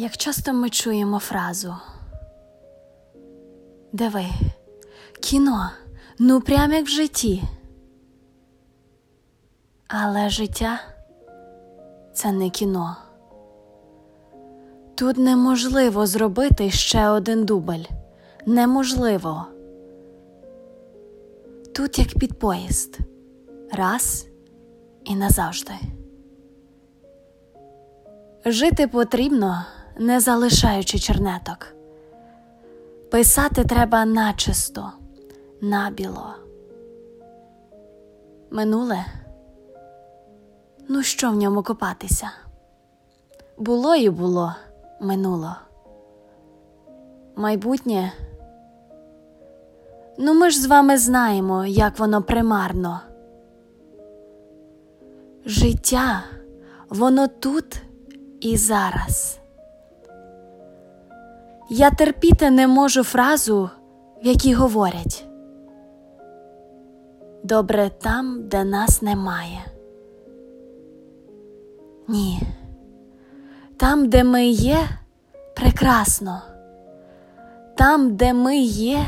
Як часто ми чуємо фразу Диви, кіно, ну прям як в житті. Але життя це не кіно. Тут неможливо зробити ще один дубль. Неможливо. Тут як під поїзд. Раз і назавжди. Жити потрібно, не залишаючи чернеток. Писати треба начисто, набіло. Минуле. Ну, що в ньому копатися? Було і було минуло. Майбутнє. Ну, ми ж з вами знаємо, як воно примарно. Життя, воно тут і зараз. Я терпіти не можу фразу, в якій говорять Добре там, де нас немає. Ні. Там, де ми є, прекрасно. Там, де ми є,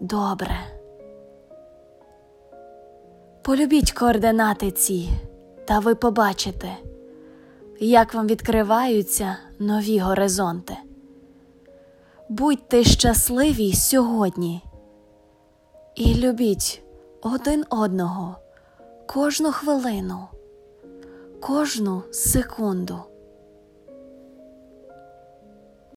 добре. Полюбіть координати ці, та ви побачите, як вам відкриваються нові горизонти. Будьте щасливі сьогодні і любіть один одного кожну хвилину, кожну секунду.